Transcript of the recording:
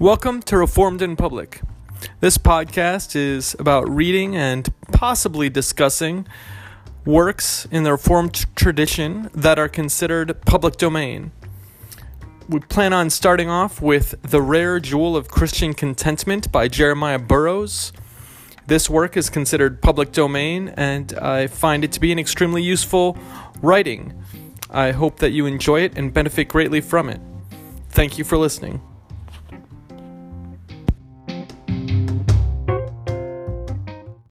Welcome to Reformed in Public. This podcast is about reading and possibly discussing works in the Reformed tradition that are considered public domain. We plan on starting off with The Rare Jewel of Christian Contentment by Jeremiah Burroughs. This work is considered public domain, and I find it to be an extremely useful writing. I hope that you enjoy it and benefit greatly from it. Thank you for listening.